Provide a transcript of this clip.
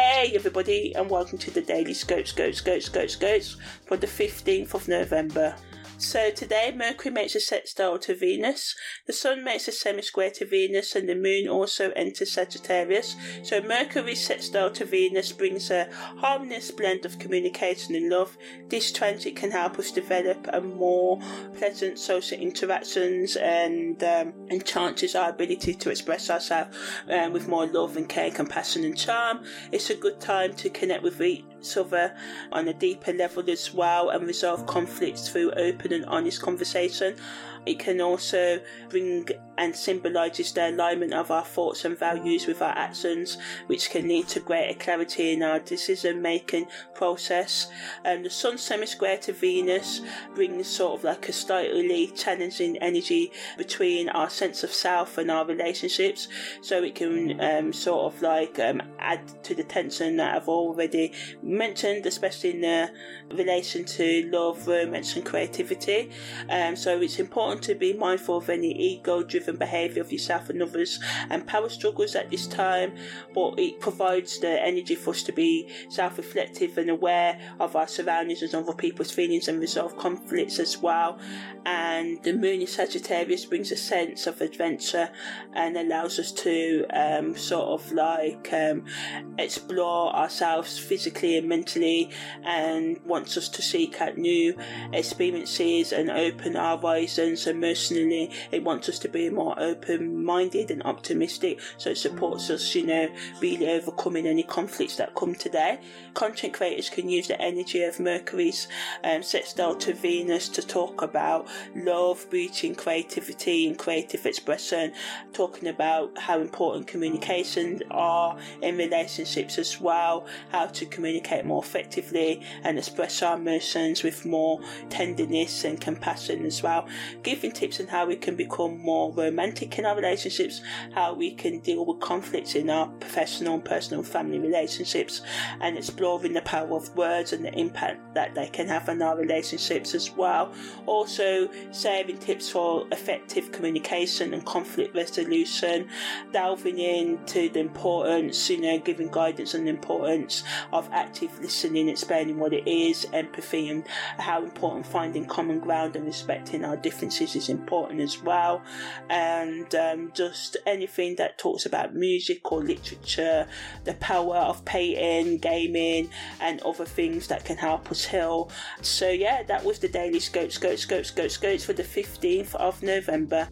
Hey everybody, and welcome to the Daily Scopes, Scopes, Scopes, Scopes, Scopes for the 15th of November. So today Mercury makes a sextile to Venus, the Sun makes a semi-square to Venus, and the Moon also enters Sagittarius. So Mercury's sextile to Venus brings a harmonious blend of communication and love. This transit can help us develop a more pleasant social interactions and um, enhances our ability to express ourselves um, with more love and care, compassion and charm. It's a good time to connect with each other on a deeper level as well and resolve conflicts through open and honest conversation. It can also bring and symbolises the alignment of our thoughts and values with our actions, which can lead to greater clarity in our decision making process. And the Sun semi square to Venus brings sort of like a slightly challenging energy between our sense of self and our relationships, so it can um, sort of like um, add to the tension that I've already mentioned, especially in the relation to love, romance, and creativity. Um, so it's important to be mindful of any ego driven behaviour of yourself and others and power struggles at this time, but it provides the energy for us to be self reflective and aware of our surroundings and other people's feelings and resolve conflicts as well. And the moon in Sagittarius brings a sense of adventure and allows us to um, sort of like um, explore ourselves physically and mentally and wants us to seek out new experiences and open our horizons emotionally. It wants us to be more open minded and optimistic. So it supports us, you know, really overcoming any conflicts that come today. Content creators can use the energy of Mercury's um, sextile to Venus to talk about love, beauty, and creativity and creative expression, talking about how important communications are in relationships as well, how to communicate more effectively and express our emotions with more tenderness and compassion as well, giving tips on how we can become more romantic in our relationships, how we can deal with conflicts in our professional and personal family relationships, and exploring the power of words and the impact that they can have on our relationships as well. Also, sharing tips for effective communication and conflict resolution, delving into the importance, you know, giving guidance on the importance of active listening, explaining what it is, empathy, and how important finding common ground and respecting our differences is important as well. And um, just anything that talks about music or literature, the power of painting, gaming, and other things that can help us heal. So, yeah, that was the Daily Scope, Scope, Scope, Scope, Scopes for the 15th of November.